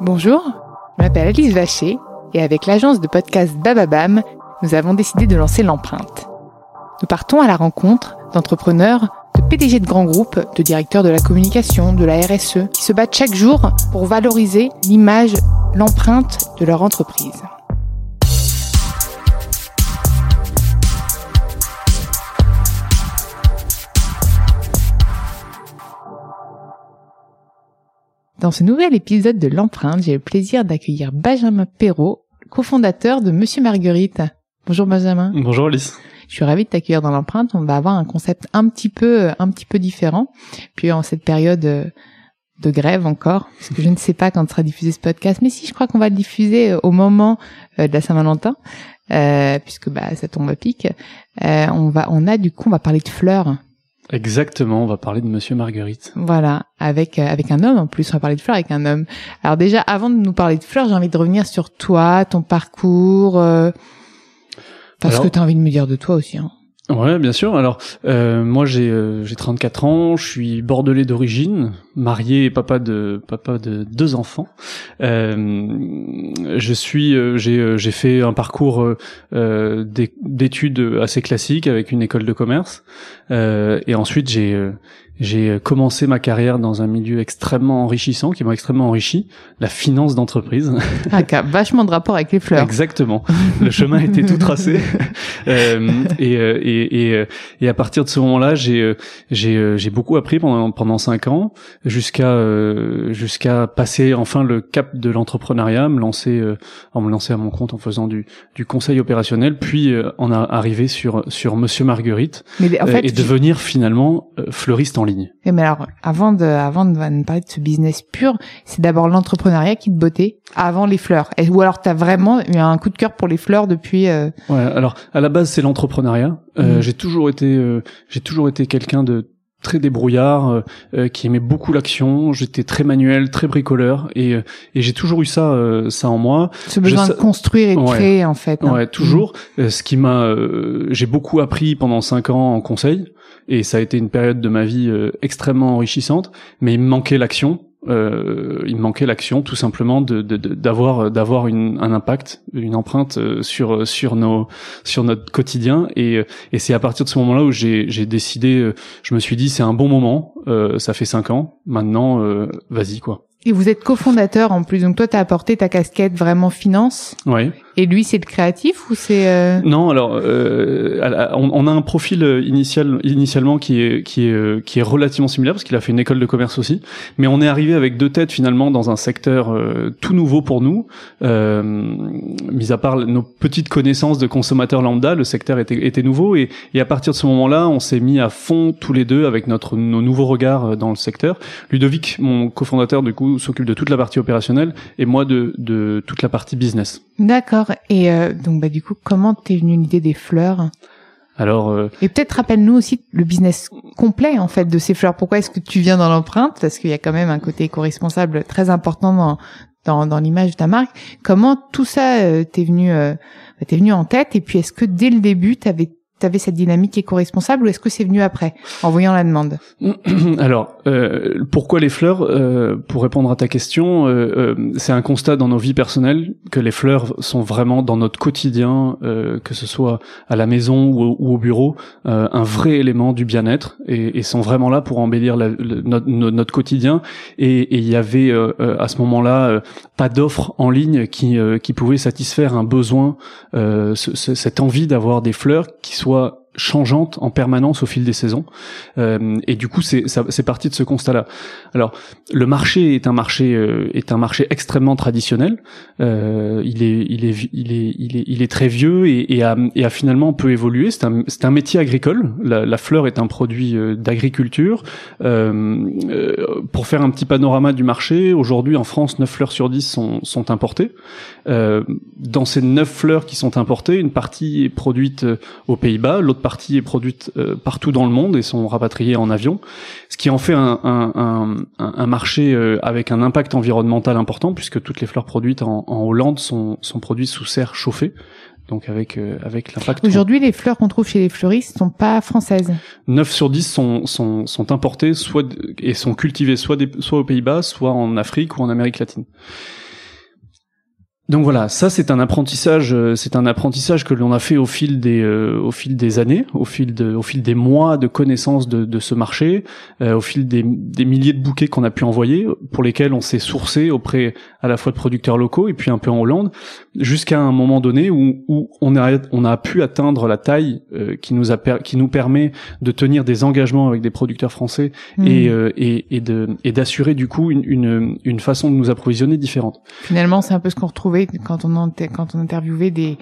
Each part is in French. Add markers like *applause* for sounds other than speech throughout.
Bonjour, je m'appelle Alice Vacher et avec l'agence de podcast Bababam, nous avons décidé de lancer l'empreinte. Nous partons à la rencontre d'entrepreneurs, de PDG de grands groupes, de directeurs de la communication, de la RSE, qui se battent chaque jour pour valoriser l'image, l'empreinte de leur entreprise. Dans ce nouvel épisode de l'empreinte, j'ai le plaisir d'accueillir Benjamin Perrault, cofondateur de Monsieur Marguerite. Bonjour Benjamin. Bonjour Alice. Je suis ravie de t'accueillir dans l'empreinte. On va avoir un concept un petit peu, un petit peu différent. Puis en cette période euh, de grève encore, parce que je ne sais pas quand sera diffusé ce podcast, mais si je crois qu'on va le diffuser euh, au moment euh, de la Saint-Valentin, puisque bah ça tombe à pic. on va, on a du coup, on va parler de fleurs. Exactement, on va parler de Monsieur Marguerite. Voilà, avec euh, avec un homme en plus, on va parler de fleurs avec un homme. Alors déjà, avant de nous parler de fleurs, j'ai envie de revenir sur toi, ton parcours, euh, parce que tu as envie de me dire de toi aussi. Hein. Ouais, bien sûr. Alors, euh, moi, j'ai euh, j'ai 34 ans, je suis bordelais d'origine, marié et papa de papa de deux enfants. Euh, je suis, euh, j'ai euh, j'ai fait un parcours d'études assez classique avec une école de commerce, et ensuite j'ai j'ai commencé ma carrière dans un milieu extrêmement enrichissant, qui m'a extrêmement enrichi, la finance d'entreprise. Ah, qui a vachement de rapport avec les fleurs. Exactement. Le chemin était tout tracé. *laughs* euh, et, et, et, et, à partir de ce moment-là, j'ai j'ai j'ai beaucoup appris pendant pendant cinq ans, jusqu'à jusqu'à passer enfin le cap de l'entrepreneuriat, me lancer en me lancer à mon compte en faisant du du conseil opérationnel, puis en a arrivé sur sur Monsieur Marguerite Mais en fait, et devenir finalement fleuriste en ligne. Et mais alors, avant de, avant de nous parler de ce business pur, c'est d'abord l'entrepreneuriat qui te bottait avant les fleurs. ou alors t'as vraiment eu un coup de cœur pour les fleurs depuis. Euh... Ouais. Alors à la base c'est l'entrepreneuriat. Euh, mhm. J'ai toujours été, euh, j'ai toujours été quelqu'un de très débrouillard, euh, euh, qui aimait beaucoup l'action. J'étais très manuel, très bricoleur, et, et j'ai toujours eu ça, ça en moi. Ce besoin de construire et de créer en fait. Hein. Ouais, toujours. Mhm. ce qui m'a, j'ai beaucoup appris pendant cinq ans en conseil et ça a été une période de ma vie euh, extrêmement enrichissante, mais il me manquait l'action. Euh, il manquait l'action tout simplement de d'avoir d'avoir un impact une empreinte euh, sur sur nos sur notre quotidien et et c'est à partir de ce moment-là où j'ai j'ai décidé je me suis dit c'est un bon moment ça fait cinq ans maintenant vas-y quoi et vous êtes cofondateur en plus, donc toi t'as apporté ta casquette vraiment finance. Ouais. Et lui c'est le créatif ou c'est euh... Non, alors euh, on, a un profil initial initialement qui est qui est euh, qui est relativement similaire parce qu'il a fait une école de commerce aussi, mais on est arrivé avec deux têtes finalement dans un secteur euh, tout nouveau pour nous. Euh, mis à part nos petites connaissances de consommateurs lambda, le secteur était était nouveau et, et à partir de ce moment-là, on s'est mis à fond tous les deux avec notre nos nouveaux regards dans le secteur. Ludovic, mon cofondateur du coup s'occupe de toute la partie opérationnelle et moi de, de toute la partie business. D'accord. Et euh, donc bah du coup, comment t'es venu l'idée des fleurs? Alors, euh... et peut-être rappelle-nous aussi le business complet en fait de ces fleurs. Pourquoi est-ce que tu viens dans l'empreinte? Parce qu'il y a quand même un côté éco-responsable très important dans dans, dans l'image de ta marque. Comment tout ça euh, t'est venu euh, t'es venu en tête? Et puis est-ce que dès le début t'avais avais cette dynamique éco-responsable ou est-ce que c'est venu après, en voyant la demande? *clears throat* Alors, euh, pourquoi les fleurs euh, Pour répondre à ta question, euh, euh, c'est un constat dans nos vies personnelles que les fleurs sont vraiment dans notre quotidien, euh, que ce soit à la maison ou, au bureau, euh, un vrai élément du bien-être et, sont vraiment là pour embellir notre, quotidien. Et il y avait à ce moment-là pas d'offre en ligne qui, qui pouvait satisfaire un besoin, ce, cette envie d'avoir des fleurs qui soient soit changeante en permanence au fil des saisons. Euh, et du coup, c'est parti de ce constat-là. Alors, le marché est un marché euh, est un marché extrêmement traditionnel. Euh, il est il est il est il est il est très vieux et, et a et a finalement peu évolué. C'est un c'est un métier agricole. La, la, fleur est un produit euh, d'agriculture. Euh, pour faire un petit panorama du marché, aujourd'hui en France, 9 fleurs sur 10 sont sont importées. dans ces 9 fleurs qui sont importées, une partie est produite aux Pays-Bas, l'autre partie est produite euh, partout dans le monde et sont rapatriées en avion, ce qui en fait un, un, un, un marché euh, avec un impact environnemental important puisque toutes les fleurs produites en, en Hollande sont, sont produites sous serre chauffée. Donc avec euh, avec l'impact. Aujourd'hui, les fleurs qu'on trouve chez les fleuristes sont pas françaises. 9 sur 10 sont sont sont importées soit et sont cultivées soit des, soit aux Pays-Bas, soit en Afrique ou en Amérique latine. Donc voilà, ça c'est un apprentissage, euh, c'est un apprentissage que l'on a fait au fil des, euh, au fil des années, au fil de, au fil des mois de connaissance de, de ce marché, euh, au fil des, des, milliers de bouquets qu'on a pu envoyer, pour lesquels on s'est sourcé auprès à la fois de producteurs locaux et puis un peu en Hollande, jusqu'à un moment donné où, où on a, on a pu atteindre la taille qui nous a, qui nous permet de tenir des engagements avec des producteurs français mmh. et, et, et de, et d'assurer du coup une, une, une façon de nous approvisionner différente. Finalement, c'est un peu ce qu'on retrouvait quand on quand on interviewait des,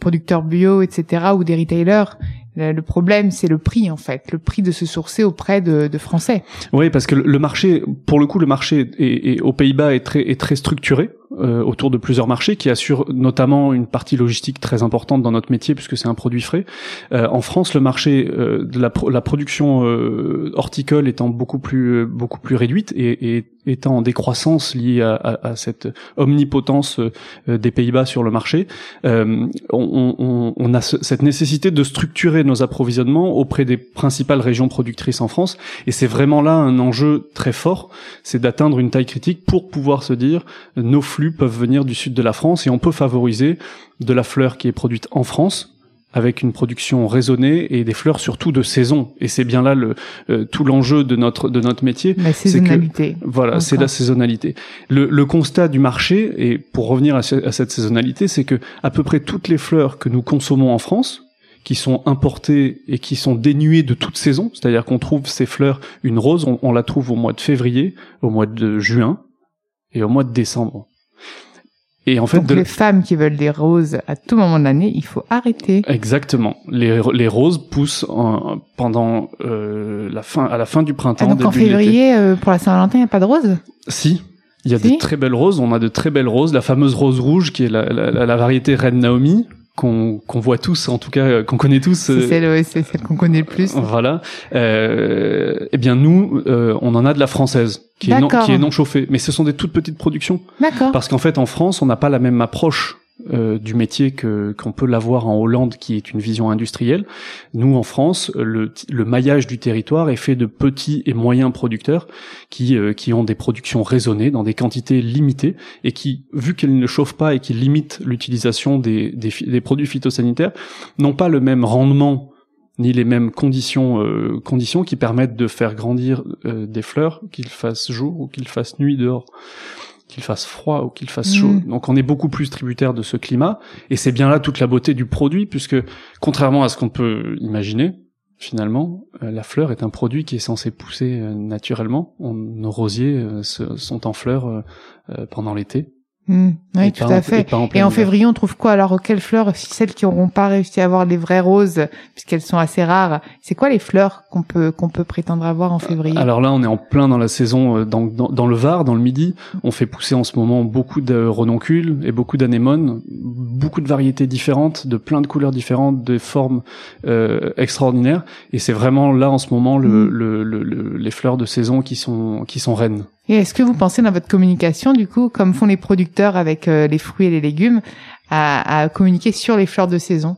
producteurs bio, etc., ou des retailers. Le problème, c'est le prix en fait, le prix de se sourcer auprès de, de Français. Oui, parce que le marché, pour le coup, le marché est, est aux Pays-Bas est très, est très structuré euh, autour de plusieurs marchés qui assurent notamment une partie logistique très importante dans notre métier puisque c'est un produit frais. Euh, en France, le marché euh, de la, la production euh, horticole étant beaucoup plus beaucoup plus réduite et, et étant en décroissance liée à, à, à cette omnipotence des Pays-Bas sur le marché, on, on, on, a cette nécessité de structurer nos approvisionnements auprès des principales régions productrices en France et c'est vraiment là un enjeu très fort, c'est d'atteindre une taille critique pour pouvoir se dire nos flux peuvent venir du sud de la France et on peut favoriser de la fleur qui est produite en France avec une production raisonnée et des fleurs surtout de saison. Et c'est bien là le euh, tout l'enjeu de notre de notre métier. La saisonnalité. voilà, c'est la saisonnalité. Le, le, constat du marché et pour revenir à, à cette saisonnalité, c'est que à peu près toutes les fleurs que nous consommons en France, qui sont importées et qui sont dénuées de toute saison, c'est-à-dire qu'on trouve ces fleurs, une rose, on, on la trouve au mois de février, au mois de juin et au mois de décembre. Et en fait, Donc les femmes qui veulent des roses à tout moment de l'année, il faut arrêter. Exactement. Les, les roses poussent pendant euh, la fin à la fin du printemps. Ah, donc en février, euh, pour la Saint-Valentin, il n'y a pas de roses? Si. Il y a de très belles roses. On a de très belles roses. La fameuse rose rouge, qui est la, la, la variété Reine Naomi, qu'on voit tous, en tout cas qu'on connaît tous. C'est euh, celle, c'est celle qu'on connaît le plus. Voilà. Euh, eh bien nous, euh, on en a de la française qui est non qui est non chauffée, mais ce sont des toutes petites productions. D'accord. Parce qu'en fait, en France, on n'a pas la même approche euh, du métier que qu'on peut l'avoir en Hollande, qui est une vision industrielle. Nous, en France, le, le maillage du territoire est fait de petits et moyens producteurs qui euh, qui ont des productions raisonnées dans des quantités limitées et qui, vu qu'elles ne chauffent pas et qui limitent l'utilisation des, des, des produits phytosanitaires, n'ont pas le même rendement ni les mêmes conditions euh, conditions qui permettent de faire grandir des fleurs, qu'il fasse jour ou qu'il fasse nuit dehors qu'il fasse froid ou qu'il fasse chaud. Mm. Donc on est beaucoup plus tributaire de ce climat et c'est bien là toute la beauté du produit puisque contrairement à ce qu'on peut imaginer, finalement, euh, la fleur est un produit qui est censé pousser euh, naturellement. nos rosiers euh, sont en fleurs pendant l'été Mmh, oui, tout à fait. Et, en, février, on trouve quoi alors? Quelles fleurs Celles qui n'auront pas réussi à avoir les vraies roses, puisqu'elles sont assez rares, c'est quoi les fleurs qu'on peut qu'on peut prétendre avoir en février? Alors là, on est en plein dans la saison, euh, dans, dans, dans, le Var, dans le Midi. On fait pousser en ce moment beaucoup de renoncules et beaucoup d'anémones, beaucoup de variétés différentes, de plein de couleurs différentes, de formes euh, extraordinaires. Et c'est vraiment là en ce moment le, mmh. le, le, les fleurs de saison qui sont qui sont reines. Et est-ce que vous pensez dans votre communication, du coup, comme font les producteurs avec euh, les fruits et les légumes, à, communiquer sur les fleurs de saison?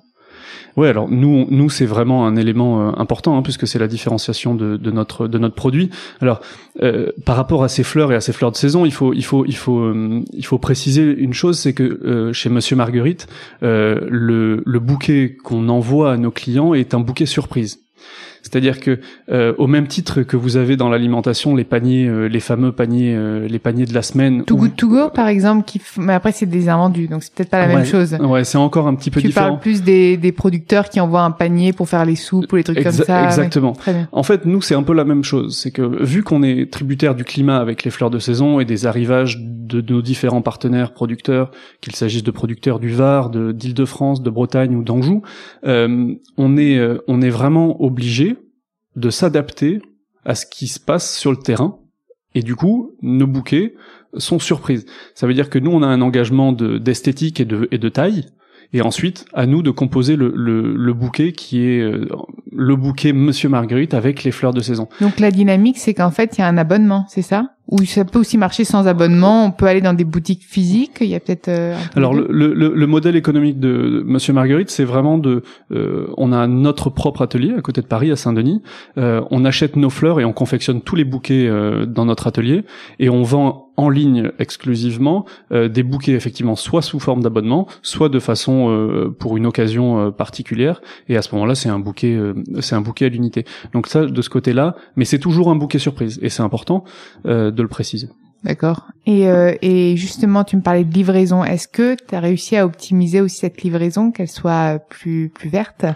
Oui, alors nous, nous c'est vraiment un élément euh, important hein, puisque c'est la différenciation de, notre de notre produit. Alors, euh, par rapport à ces fleurs et à ces fleurs de saison, il faut il faut il faut il faut préciser une chose, c'est que chez Monsieur Marguerite, le, le bouquet qu'on envoie à nos clients est un bouquet surprise. C'est-à-dire que euh, au même titre que vous avez dans l'alimentation les paniers, euh, les fameux paniers, euh, les paniers de la semaine. Too Good To Go, par exemple, qui mais après c'est des invendus, donc c'est peut-être pas la même chose. Ouais, c'est encore un petit peu différent. Tu parles plus des, des producteurs qui envoient un panier pour faire les soupes ou les trucs comme ça. Exactement. très bien. En fait, nous c'est un peu la même chose. C'est que vu qu'on est tributaire du climat avec les fleurs de saison et des arrivages de, nos différents partenaires producteurs, qu'il s'agisse de producteurs du Var, de d'Île-de-France, de Bretagne ou d'Anjou, on est on est vraiment obligé de s'adapter à ce qui se passe sur le terrain. Et du coup, nos bouquets sont surprises. Ça veut dire que nous, on a un engagement d'esthétique et, de, et de taille. Et ensuite, à nous de composer le, le, bouquet qui est euh, le bouquet Monsieur Marguerite avec les fleurs de saison. Donc la dynamique, c'est qu'en fait, il y a un abonnement, c'est ça? Ou ça peut aussi marcher sans abonnement. On peut aller dans des boutiques physiques. Il y a peut-être. Euh, Alors le, le, le, modèle économique de Monsieur Marguerite, c'est vraiment de. Euh, on a notre propre atelier à côté de Paris, à Saint-Denis. Euh, on achète nos fleurs et on confectionne tous les bouquets euh, dans notre atelier et on vend en ligne exclusivement des bouquets effectivement soit sous forme d'abonnement, soit de façon pour une occasion particulière. Et à ce moment-là, c'est un bouquet, c'est un bouquet à l'unité. Donc ça, de ce côté-là, mais c'est toujours un bouquet surprise et c'est important de le préciser. D'accord. Et, euh, et justement, tu me parlais de livraison. Est-ce que tu as réussi à optimiser aussi cette livraison, qu'elle soit plus plus verte?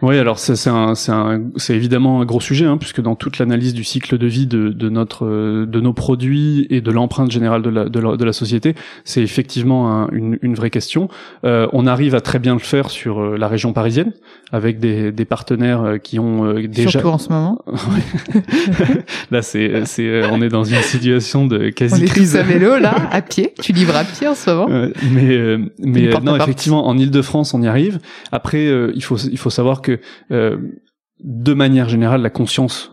Oui, alors c'est c'est un un évidemment un gros sujet, hein, puisque dans toute l'analyse du cycle de vie de, de notre de nos produits et de l'empreinte générale de la, de la de la société, c'est effectivement une, une vraie question. Euh, on arrive à très bien le faire sur euh, la région parisienne, avec des, des partenaires euh, qui ont euh, déjà surtout en ce moment. *laughs* *laughs* Là, c'est c'est on est dans une situation de quasi à vélo là, à pied. Tu livres à pied en ce moment. mais euh, mais euh, non, effectivement, en Île-de-France, on y arrive. Après, euh, il faut il faut savoir que de manière générale, la conscience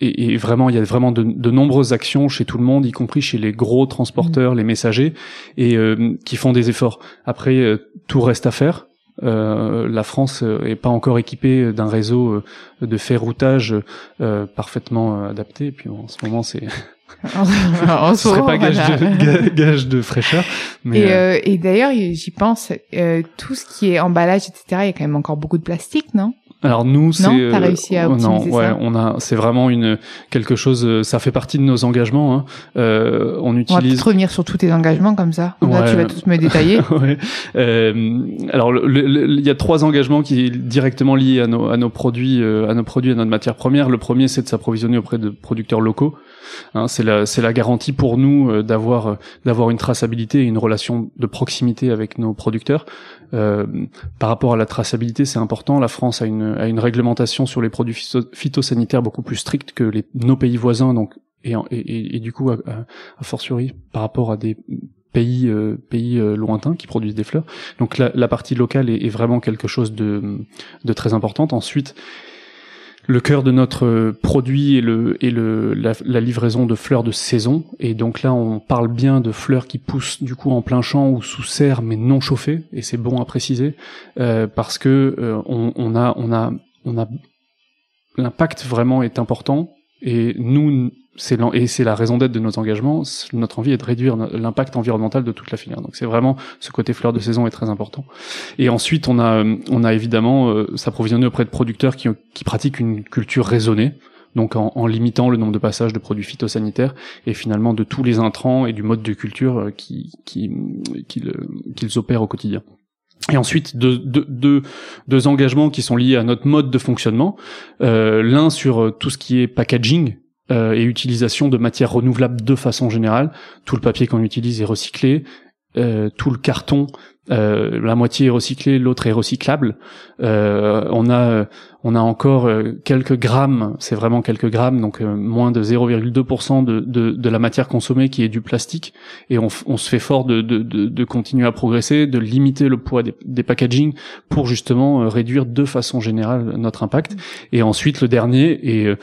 et, et, vraiment, il y a vraiment de, de, nombreuses actions chez tout le monde, y compris chez les gros transporteurs, mmh. les messagers, et qui font des efforts. Après, tout reste à faire. Euh, la France est pas encore équipée d'un réseau de ferroutage euh, parfaitement adapté. Et puis en ce moment, c'est *laughs* *laughs* ce serait pas gage, de, gage de fraîcheur. Mais et, euh, euh et d'ailleurs, j'y pense, euh, tout ce qui est emballage, etc. Il y a quand même encore beaucoup de plastique, non? Alors nous, c'est non, t'as réussi à optimiser non, ouais, on a, c'est vraiment une quelque chose. Euh, ça fait partie de nos engagements. Hein. Euh, on utilise. On va revenir sur tous tes engagements comme ça. Ouais. Là, tu vas tous me détailler. *laughs* ouais. euh, alors, il y a trois engagements qui sont directement liés à nos à nos produits, euh, à nos produits, à notre matière première. Le premier, c'est de s'approvisionner auprès de producteurs locaux. Hein, c'est la c'est la garantie pour nous euh, d'avoir d'avoir une traçabilité et une relation de proximité avec nos producteurs. Euh, par rapport à la traçabilité, c'est important. La France a une, a une réglementation sur les produits phytosanitaires beaucoup plus stricte que les, nos pays voisins, donc et, et, et, du coup, à, à, fortiori, par rapport à des pays euh, pays euh, lointains qui produisent des fleurs. Donc la, la partie locale est, est, vraiment quelque chose de, de très importante. Ensuite, le cœur de notre produit est le la, livraison de fleurs de saison. Et donc là on parle bien de fleurs qui poussent du coup en plein champ ou sous serre mais non chauffées. Et c'est bon à préciser euh, parce que euh, on, on, a on a on a l'impact vraiment est important. Et nous c'est et c'est la raison d'être de nos engagements. Notre envie est de réduire l'impact environnemental de toute la filière. Donc c'est vraiment ce côté fleur de saison est très important. Et ensuite on a on a évidemment euh, s'approvisionner auprès de producteurs qui qui pratiquent une culture raisonnée. Donc en, en, limitant le nombre de passages de produits phytosanitaires et finalement de tous les intrants et du mode de culture euh, qui qui qu'ils opèrent au quotidien. Et ensuite, deux, deux, deux, engagements qui sont liés à notre mode de fonctionnement. Euh, L'un sur euh, tout ce qui est packaging, euh, et utilisation de matières renouvelables de façon générale. Tout le papier qu'on utilise est recyclé, euh, tout le carton, euh, la moitié est recyclé, l'autre est recyclable. Euh, on a on a encore euh, quelques grammes, c'est vraiment quelques grammes, donc euh, moins de 0,2% de, de, de, la matière consommée qui est du plastique. Et on, on se fait fort de, de, de, continuer à progresser, de limiter le poids des, des packaging pour justement réduire de façon générale notre impact. Et ensuite le dernier, et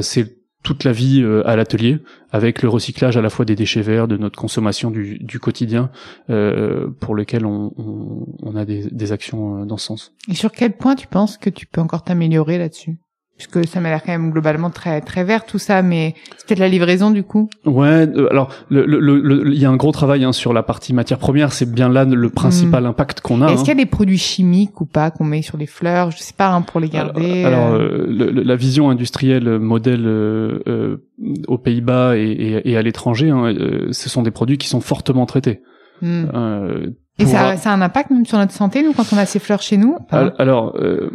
c'est toute la vie euh, à l'atelier, avec le recyclage à la fois des déchets verts, de notre consommation du, quotidien, euh, pour lequel on, a des, des, actions euh, dans ce sens. Et sur quel point tu penses que tu peux encore t'améliorer là-dessus? Puisque ça m'a l'air quand même globalement très très vert tout ça, mais c'est peut-être la livraison du coup. Ouais, euh, alors il le, le, y a un gros travail hein, sur la partie matière première, c'est bien là le principal hmm. impact qu'on a. Est-ce hein. qu'il y a des produits chimiques ou pas qu'on met sur les fleurs, je sais pas, hein, pour les garder Alors, euh, euh la vision industrielle modèle euh, aux Pays-Bas et, et, et, à l'étranger, hein, ce sont des produits qui sont fortement traités. Hmm. et ça, ça, a un impact même sur notre santé, nous, quand on a ces fleurs chez nous Alors, euh,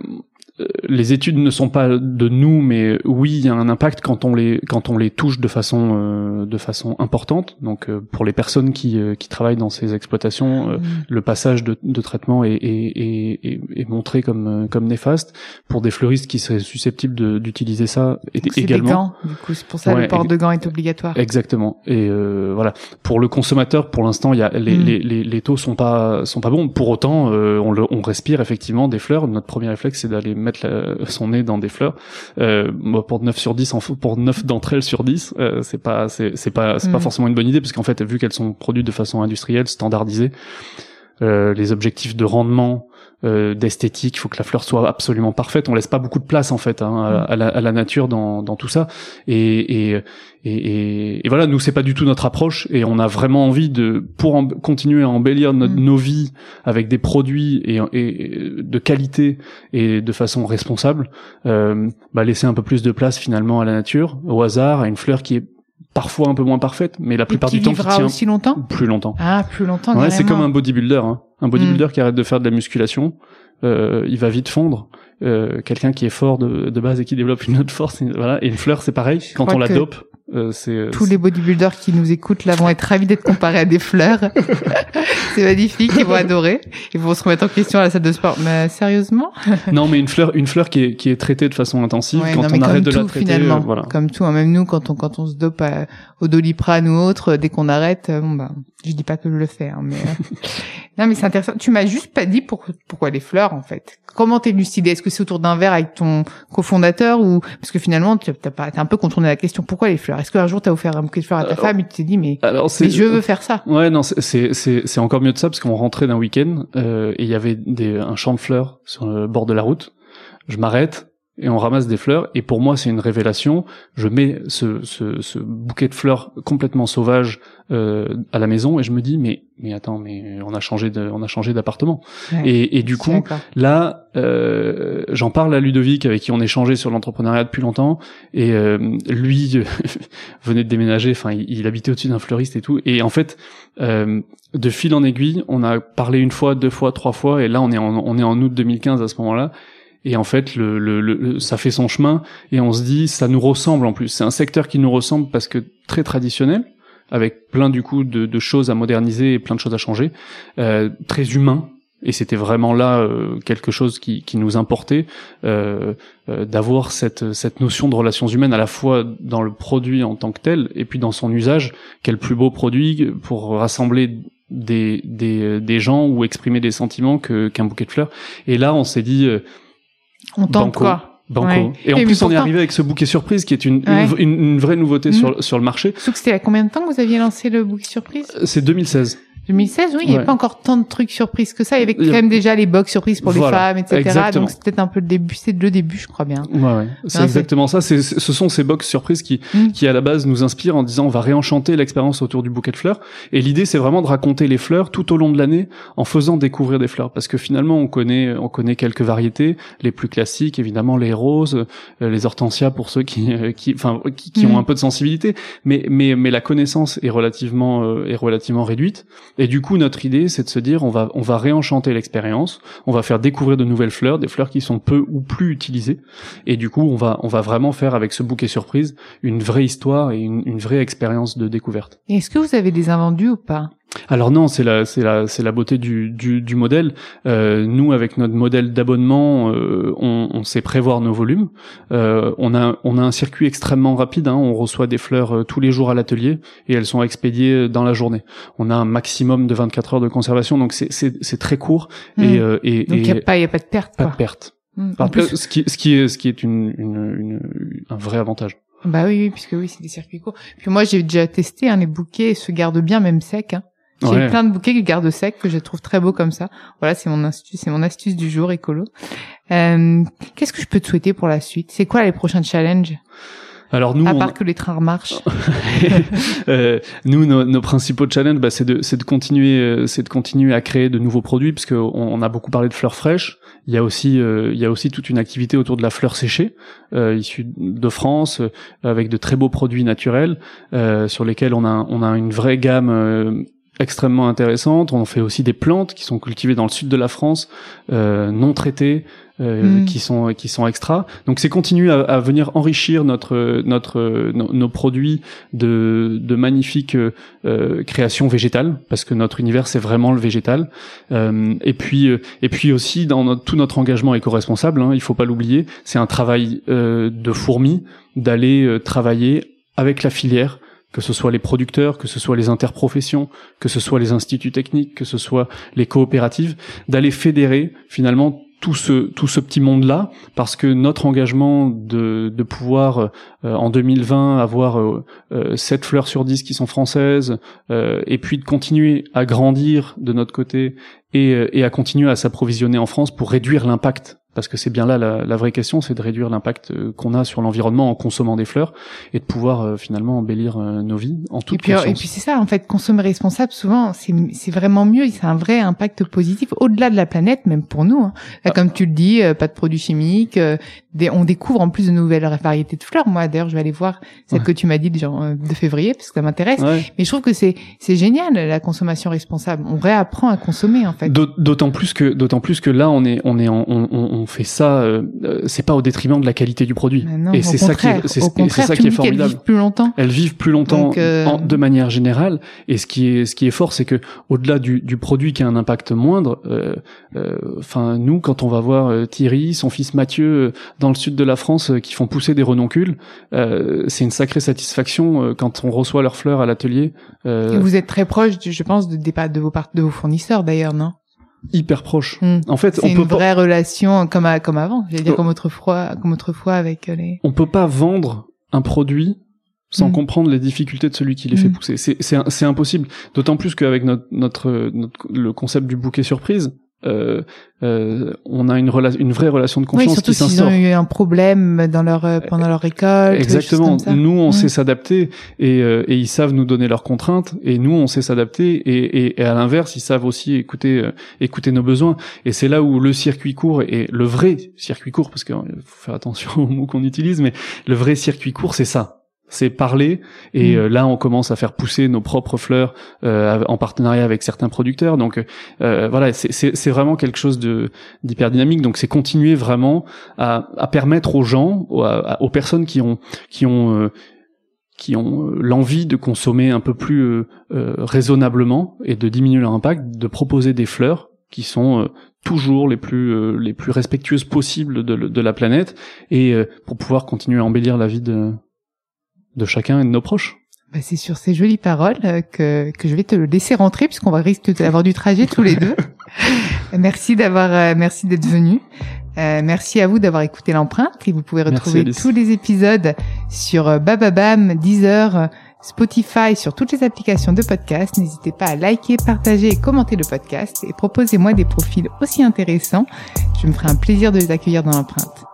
les études ne sont pas de nous, mais oui, il y a un impact quand on les quand on les touche de façon euh, de façon importante. Donc euh, pour les personnes qui qui travaillent dans ces exploitations, mm. le passage de, de traitement est, est, est, est, montré comme comme néfaste. Pour des fleuristes qui seraient susceptibles d'utiliser ça est, également. Des gants, du coup, c'est pour ça le port de gants est obligatoire. Exactement. Et voilà. Pour le consommateur, pour l'instant, il y a les, mm. les, les, les, taux sont pas sont pas bons. Pour autant, on, le, on respire effectivement des fleurs. Notre premier réflexe, c'est d'aller mettre son nez dans des fleurs. Euh, pour 9 sur 10, pour 9 d'entre elles sur 10, euh, c'est pas c'est pas c'est pas mm. forcément une bonne idée parce qu'en fait vu qu'elles sont produites de façon industrielle, standardisée, les objectifs de rendement, euh, d'esthétique, il faut que la fleur soit absolument parfaite. On laisse pas beaucoup de place en fait hein, à, la, à, la, nature dans, dans tout ça. Et, et, et, et, voilà, nous c'est pas du tout notre approche et on a vraiment envie de pour continuer à embellir notre, mm. nos vies avec des produits et, et, de qualité et de façon responsable, euh, bah laisser un peu plus de place finalement à la nature, au hasard, à une fleur qui est parfois un peu moins parfaite, mais la plupart du temps qui tient aussi longtemps? Plus longtemps. Ah, plus longtemps. Ouais, c'est comme un bodybuilder. Hein. Un bodybuilder hmm. qui arrête de faire de la musculation, euh, il va vite fondre. Euh, quelqu'un qui est fort de, de, base et qui développe une autre force, voilà. Et une fleur, c'est pareil. Quand on la dope, euh, c'est tous les bodybuilders qui nous écoutent là vont être ravis d'être comparés à des fleurs. *laughs* c'est magnifique, ils vont adorer. Ils vont se remettre en question à la salle de sport. Mais sérieusement? *laughs* Non, mais une fleur, une fleur qui est qui est traitée de façon intensive quand on arrête de la traiter, finalement, voilà. Comme tout, hein. même nous quand on quand on se dope au doliprane ou autre, dès qu'on arrête, bon bah, je dis pas que je le fais, hein, mais *laughs* non, mais c'est intéressant. Tu m'as juste pas dit pour, pourquoi les fleurs en fait. Comment t'es lucidé Est-ce que c'est autour d'un verre avec ton cofondateur ou parce que finalement tu as un peu contourné la question pourquoi les fleurs? Est-ce qu'un jour tu as offert un bouquet de fleurs à ta femme et tu t'es dit mais, Alors, mais je veux faire ça Ouais, non, c'est c'est encore mieux de ça parce qu'on rentrait d'un week-end euh, et il y avait des, un champ de fleurs sur le bord de la route. Je m'arrête et on ramasse des fleurs. Et pour moi c'est une révélation. Je mets ce, ce, ce bouquet de fleurs complètement sauvage euh, à la maison et je me dis mais mais attends mais on a changé de on a changé d'appartement. Et, et du coup là euh, j'en parle à Ludovic avec qui on échangeait sur l'entrepreneuriat depuis longtemps. Et euh, lui *laughs* venait de déménager. Enfin il, habitait au-dessus d'un fleuriste et tout. Et en fait euh, de fil en aiguille on a parlé une fois deux fois trois fois. Et là on est en, on est en août 2015 à ce moment-là et en fait le, le, le, ça fait son chemin et on se dit ça nous ressemble en plus c'est un secteur qui nous ressemble parce que très traditionnel avec plein du coup de, de, choses à moderniser et plein de choses à changer, euh, très humain. Et c'était vraiment là euh, quelque chose qui, qui nous importait, euh, euh, d'avoir cette, cette notion de relations humaines à la fois dans le produit en tant que tel et puis dans son usage. Quel plus beau produit pour rassembler des, des, des gens ou exprimer des sentiments que, qu'un bouquet de fleurs. Et là, on s'est dit... on tente quoi Banco. Et en plus, on est arrivé avec ce bouquet surprise qui est une, une, vraie nouveauté sur, mm. sur le marché. Sauf que c'était à combien de temps que vous aviez lancé le bouquet surprise? C'est 2016. 2016, oui, il n'y avait pas encore tant de trucs surprises que ça. Il y avait quand même déjà les box surprises pour les femmes, etc. Donc c'est peut-être un peu le début, c'est le début, je crois bien. Ouais, ouais. C'est exactement ça. C'est, ce sont ces box surprises qui, mm. qui à la base nous inspirent en disant on va réenchanter l'expérience autour du bouquet de fleurs. Et l'idée, c'est vraiment de raconter les fleurs tout au long de l'année en faisant découvrir des fleurs. Parce que finalement, on connaît, on connaît quelques variétés, les plus classiques, évidemment les roses, euh, les hortensias pour ceux qui, euh, qui, enfin, qui, qui ont un peu de sensibilité. Mais, mais, mais la connaissance est relativement, euh, est relativement réduite. Et du coup, notre idée c'est de se dire on va on va réenchanter l'expérience, on va faire découvrir de nouvelles fleurs, des fleurs qui sont peu ou plus utilisées, et du coup on va on va vraiment faire avec ce bouquet surprise une vraie histoire et une, une vraie expérience de découverte. Est-ce que vous avez des invendus ou pas? Alors non, c'est la c'est la c'est la beauté du du, du modèle. Euh, nous, avec notre modèle d'abonnement, euh, on, on, sait prévoir nos volumes. Euh, on a on a un circuit extrêmement rapide. Hein. on reçoit des fleurs euh, tous les jours à l'atelier et elles sont expédiées dans la journée. On a un maximum de 24 heures de conservation, donc c'est c'est c'est très court et hmm. euh, et donc il y a pas il y a pas de perte. Pas de perte. Hmm. ce qui ce qui est ce qui est une, une, une un vrai avantage. Bah oui, oui, puisque oui, c'est des circuits courts. Puis moi, j'ai déjà testé, hein, les bouquets se gardent bien, même secs. Hein. J'ai plein de bouquets qui gardent sec que je trouve très beaux comme ça. Voilà, c'est mon astuce, c'est mon astuce du jour écolo. Euh, Qu'est-ce que je peux te souhaiter pour la suite? C'est quoi les prochains challenges? Alors nous, à part que les trains marchent. *laughs* euh, nous, nos, nos, principaux challenges, bah, c'est de, c'est de continuer, euh, c'est de continuer à créer de nouveaux produits, parce qu'on on a beaucoup parlé de fleurs fraîches. Il y a aussi, euh, il y a aussi toute une activité autour de la fleur séchée, euh, issue de France, euh, avec de très beaux produits naturels, sur lesquels on a, on a une vraie gamme extrêmement intéressante. On fait aussi des plantes qui sont cultivées dans le sud de la France, euh, non traitées, euh, mm. qui sont qui sont extra. Donc c'est continuer à, à, venir enrichir notre notre nos, produits de de magnifiques euh, créations végétales parce que notre univers c'est vraiment le végétal. Euh, et puis euh, et puis aussi dans notre, tout notre engagement éco-responsable, hein, il faut pas l'oublier, c'est un travail euh, de fourmi d'aller travailler avec la filière que ce soit les producteurs, que ce soit les interprofessions, que ce soit les instituts techniques, que ce soit les coopératives, d'aller fédérer finalement tout ce tout ce petit monde là parce que notre engagement de de pouvoir euh, en 2020 avoir euh, 7 fleurs sur 10 qui sont françaises et puis de continuer à grandir de notre côté et, et à continuer à s'approvisionner en France pour réduire l'impact parce que c'est bien là la, vraie question, c'est de réduire l'impact euh, qu'on a sur l'environnement en consommant des fleurs et de pouvoir euh, finalement embellir euh, nos vies en toute et puis, conscience. Et puis c'est ça, en fait, consommer responsable, souvent, c'est vraiment mieux, c'est un vrai impact positif au-delà de la planète, même pour nous. Hein. Ah. Comme tu le dis, pas de produits chimiques, on découvre en plus de nouvelles variétés de fleurs. Moi, d'ailleurs, je vais aller voir celle que tu m'as dit genre de février, parce que ça m'intéresse. Mais je trouve que c'est c'est génial la consommation responsable. On réapprend à consommer en fait. D'autant plus que d'autant plus que là, on est on est en, on, on fait ça, euh, c'est pas au détriment de la qualité du produit. et c'est ça qui est, c'est ça qui est formidable. Elles vivent plus longtemps. Elles vivent plus longtemps euh, de manière générale. Et ce qui est, ce qui est fort, c'est que au-delà du, du, produit qui a un impact moindre, euh, enfin nous, quand on va voir Thierry, son fils Mathieu, dans le sud de la France, qui font pousser des renoncules, c'est une sacrée satisfaction quand on reçoit leurs fleurs à l'atelier. vous êtes très proche, je pense, de, de, de vos de vos fournisseurs d'ailleurs, non? Hyper proche. Hmm. En fait, c'est une vraie relation comme comme avant. J'allais dire comme autrefois, comme autrefois avec les. On peut pas vendre un produit sans hmm. comprendre les difficultés de celui qui les fait hmm. pousser. C'est c'est impossible. D'autant plus qu'avec notre, notre notre le concept du bouquet surprise, euh, euh, on a une, une vraie relation de confiance oui, surtout qui s'instaure. ont eu un problème dans leur euh, pendant leur récolte. Exactement. Nous, on sait s'adapter et, euh, et, ils savent nous donner leurs contraintes et nous, on sait s'adapter et, et, et, à l'inverse, ils savent aussi écouter euh, écouter nos besoins. Et c'est là où le circuit court et le vrai circuit court, parce qu'il faut faire attention *laughs* aux mots qu'on utilise, mais le vrai circuit court, c'est ça c'est parler. Et mm. euh, là on commence à faire pousser nos propres fleurs euh, en partenariat avec certains producteurs. Donc euh, voilà c'est vraiment quelque chose de d'hyper dynamique donc c'est continuer vraiment à, à, permettre aux gens aux, personnes qui ont qui ont qui ont l'envie de consommer un peu plus raisonnablement et de diminuer leur impact de proposer des fleurs qui sont toujours les plus les plus respectueuses possibles de, de la planète et pour pouvoir continuer à embellir la vie de de chacun et de nos proches. Bah c'est sur ces jolies paroles euh, que, que je vais te laisser rentrer puisqu'on va risquer d'avoir du trajet tous les deux. *laughs* merci d'avoir, euh, merci d'être venu. Euh, merci à vous d'avoir écouté l'empreinte et vous pouvez retrouver tous les épisodes sur euh, Bababam, Deezer, Spotify, sur toutes les applications de podcast. N'hésitez pas à liker, partager et commenter le podcast et proposez-moi des profils aussi intéressants. Je me ferai un plaisir de les accueillir dans l'empreinte.